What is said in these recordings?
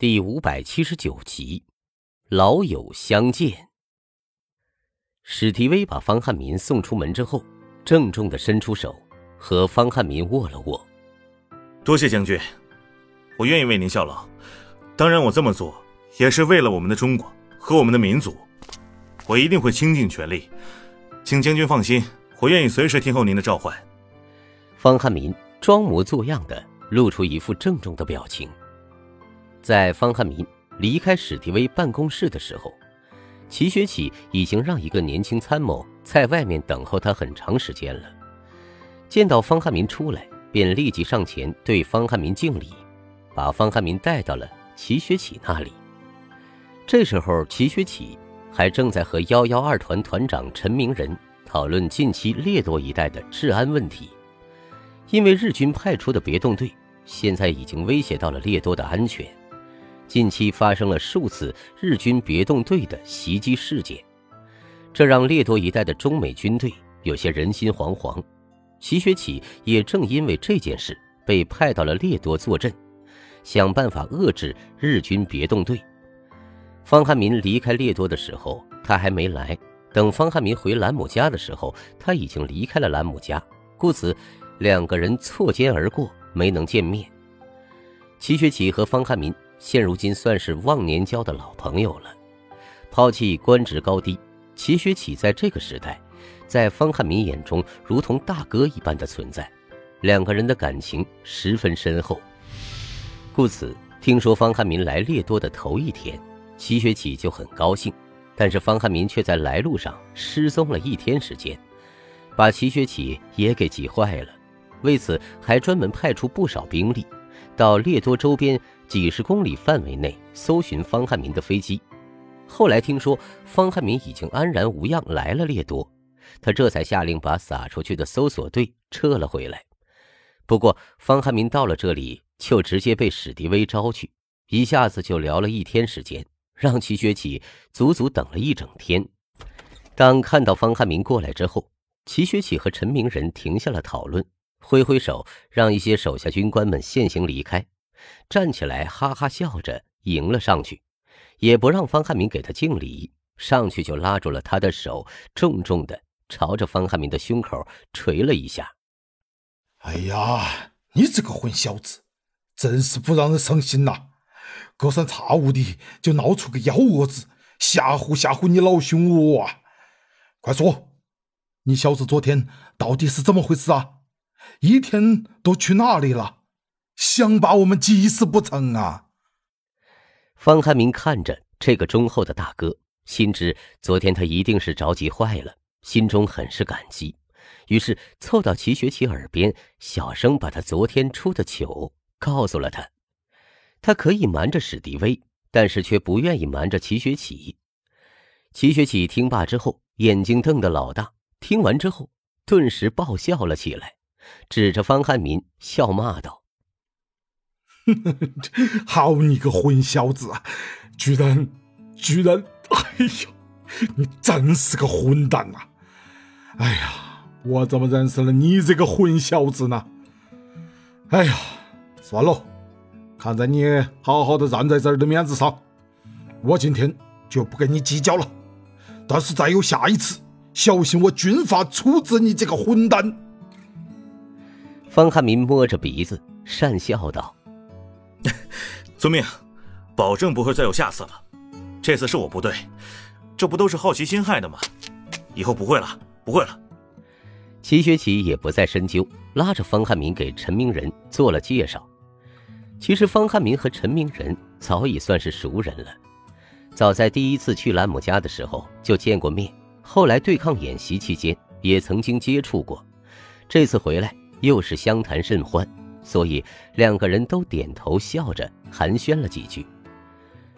第五百七十九集，老友相见。史迪威把方汉民送出门之后，郑重的伸出手，和方汉民握了握。多谢将军，我愿意为您效劳。当然，我这么做也是为了我们的中国和我们的民族。我一定会倾尽全力，请将军放心，我愿意随时听候您的召唤。方汉民装模作样的露出一副郑重的表情。在方汉民离开史迪威办公室的时候，齐学启已经让一个年轻参谋在外面等候他很长时间了。见到方汉民出来，便立即上前对方汉民敬礼，把方汉民带到了齐学启那里。这时候，齐学启还正在和幺幺二团团长陈明仁讨论近期列多一带的治安问题，因为日军派出的别动队现在已经威胁到了列多的安全。近期发生了数次日军别动队的袭击事件，这让列多一带的中美军队有些人心惶惶。齐学启也正因为这件事被派到了列多坐镇，想办法遏制日军别动队。方汉民离开列多的时候，他还没来；等方汉民回兰姆家的时候，他已经离开了兰姆家，故此两个人错肩而过，没能见面。齐学启和方汉民。现如今算是忘年交的老朋友了。抛弃官职高低，齐学启在这个时代，在方汉民眼中如同大哥一般的存在，两个人的感情十分深厚。故此，听说方汉民来列多的头一天，齐学启就很高兴。但是方汉民却在来路上失踪了一天时间，把齐学启也给急坏了。为此，还专门派出不少兵力。到列多周边几十公里范围内搜寻方汉民的飞机，后来听说方汉民已经安然无恙来了列多，他这才下令把撒出去的搜索队撤了回来。不过方汉民到了这里，就直接被史迪威招去，一下子就聊了一天时间，让齐学启足足等了一整天。当看到方汉民过来之后，齐学启和陈明仁停下了讨论。挥挥手，让一些手下军官们先行离开，站起来哈哈笑着迎了上去，也不让方汉民给他敬礼，上去就拉住了他的手，重重的朝着方汉民的胸口捶了一下。哎呀，你这个混小子，真是不让人省心呐！隔三差五的就闹出个幺蛾子，吓唬吓唬你老兄我啊！快说，你小子昨天到底是怎么回事啊？一天都去哪里了？想把我们急死不成啊！方汉民看着这个忠厚的大哥，心知昨天他一定是着急坏了，心中很是感激，于是凑到齐学启耳边，小声把他昨天出的糗告诉了他。他可以瞒着史迪威，但是却不愿意瞒着齐学启。齐学启听罢之后，眼睛瞪得老大，听完之后顿时爆笑了起来。指着方汉民笑骂道：“ 好你个混小子，居然居然！哎呀，你真是个混蛋啊！哎呀，我怎么认识了你这个混小子呢？哎呀，算了，看在你好好的站在这儿的面子上，我今天就不跟你计较了。但是再有下一次，小心我军法处置你这个混蛋！”方汉民摸着鼻子讪笑道：“ 遵命，保证不会再有下次了。这次是我不对，这不都是好奇心害的吗？以后不会了，不会了。”齐学启也不再深究，拉着方汉民给陈明仁做了介绍。其实方汉民和陈明仁早已算是熟人了，早在第一次去兰姆家的时候就见过面，后来对抗演习期间也曾经接触过，这次回来。又是相谈甚欢，所以两个人都点头笑着寒暄了几句。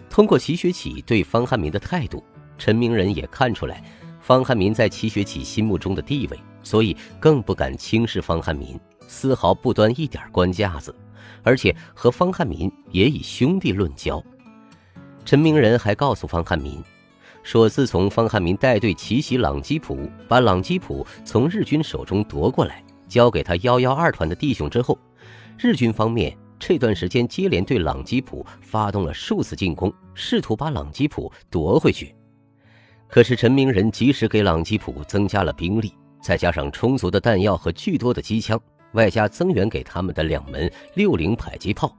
通过齐学启对方汉民的态度，陈明仁也看出来方汉民在齐学启心目中的地位，所以更不敢轻视方汉民，丝毫不端一点官架子，而且和方汉民也以兄弟论交。陈明仁还告诉方汉民，说自从方汉民带队奇袭朗基普，把朗基普从日军手中夺过来。交给他幺幺二团的弟兄之后，日军方面这段时间接连对朗吉普发动了数次进攻，试图把朗吉普夺回去。可是陈明仁及时给朗吉普增加了兵力，再加上充足的弹药和巨多的机枪，外加增援给他们的两门六零迫击炮，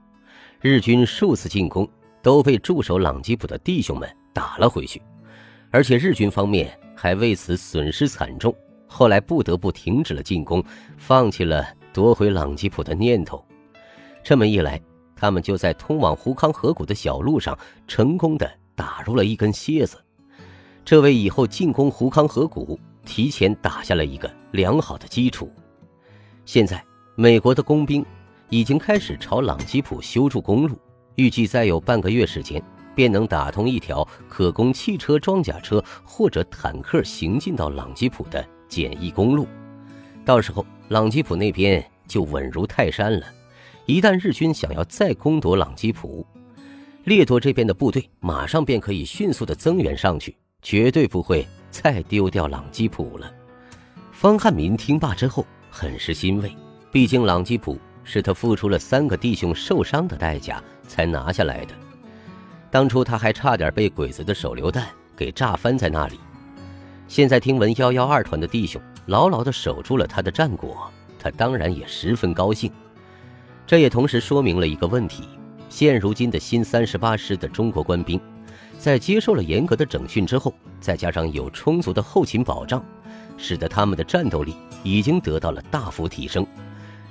日军数次进攻都被驻守朗吉普的弟兄们打了回去，而且日军方面还为此损失惨重，后来不得不停止了进攻，放弃了夺回朗吉普的念头。这么一来，他们就在通往胡康河谷的小路上成功的打入了一根楔子。这为以后进攻胡康河谷提前打下了一个良好的基础。现在，美国的工兵已经开始朝朗吉普修筑公路，预计再有半个月时间，便能打通一条可供汽车、装甲车或者坦克行进到朗吉普的简易公路。到时候，朗吉普那边就稳如泰山了。一旦日军想要再攻夺朗基普，列多这边的部队马上便可以迅速的增援上去。绝对不会再丢掉朗基普了。方汉民听罢之后，很是欣慰。毕竟朗基普是他付出了三个弟兄受伤的代价才拿下来的。当初他还差点被鬼子的手榴弹给炸翻在那里。现在听闻幺幺二团的弟兄牢牢地守住了他的战果，他当然也十分高兴。这也同时说明了一个问题：现如今的新三十八师的中国官兵。在接受了严格的整训之后，再加上有充足的后勤保障，使得他们的战斗力已经得到了大幅提升，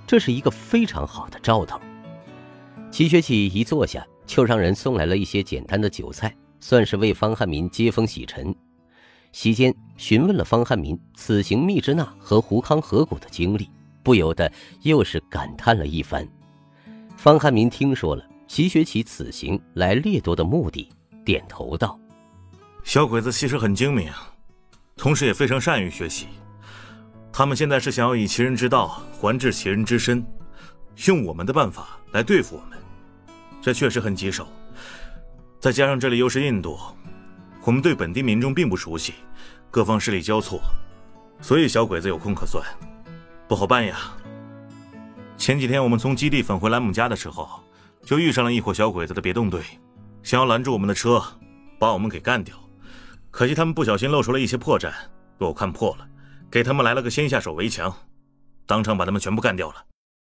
这是一个非常好的兆头。齐学启一坐下，就让人送来了一些简单的酒菜，算是为方汉民接风洗尘。席间询问了方汉民此行密支那和胡康河谷的经历，不由得又是感叹了一番。方汉民听说了齐学启此行来掠夺的目的。点头道：“小鬼子其实很精明，同时也非常善于学习。他们现在是想要以其人之道还治其人之身，用我们的办法来对付我们。这确实很棘手。再加上这里又是印度，我们对本地民众并不熟悉，各方势力交错，所以小鬼子有空可算，不好办呀。前几天我们从基地返回兰姆家的时候，就遇上了一伙小鬼子的别动队。”想要拦住我们的车，把我们给干掉，可惜他们不小心露出了一些破绽，被我看破了，给他们来了个先下手为强，当场把他们全部干掉了。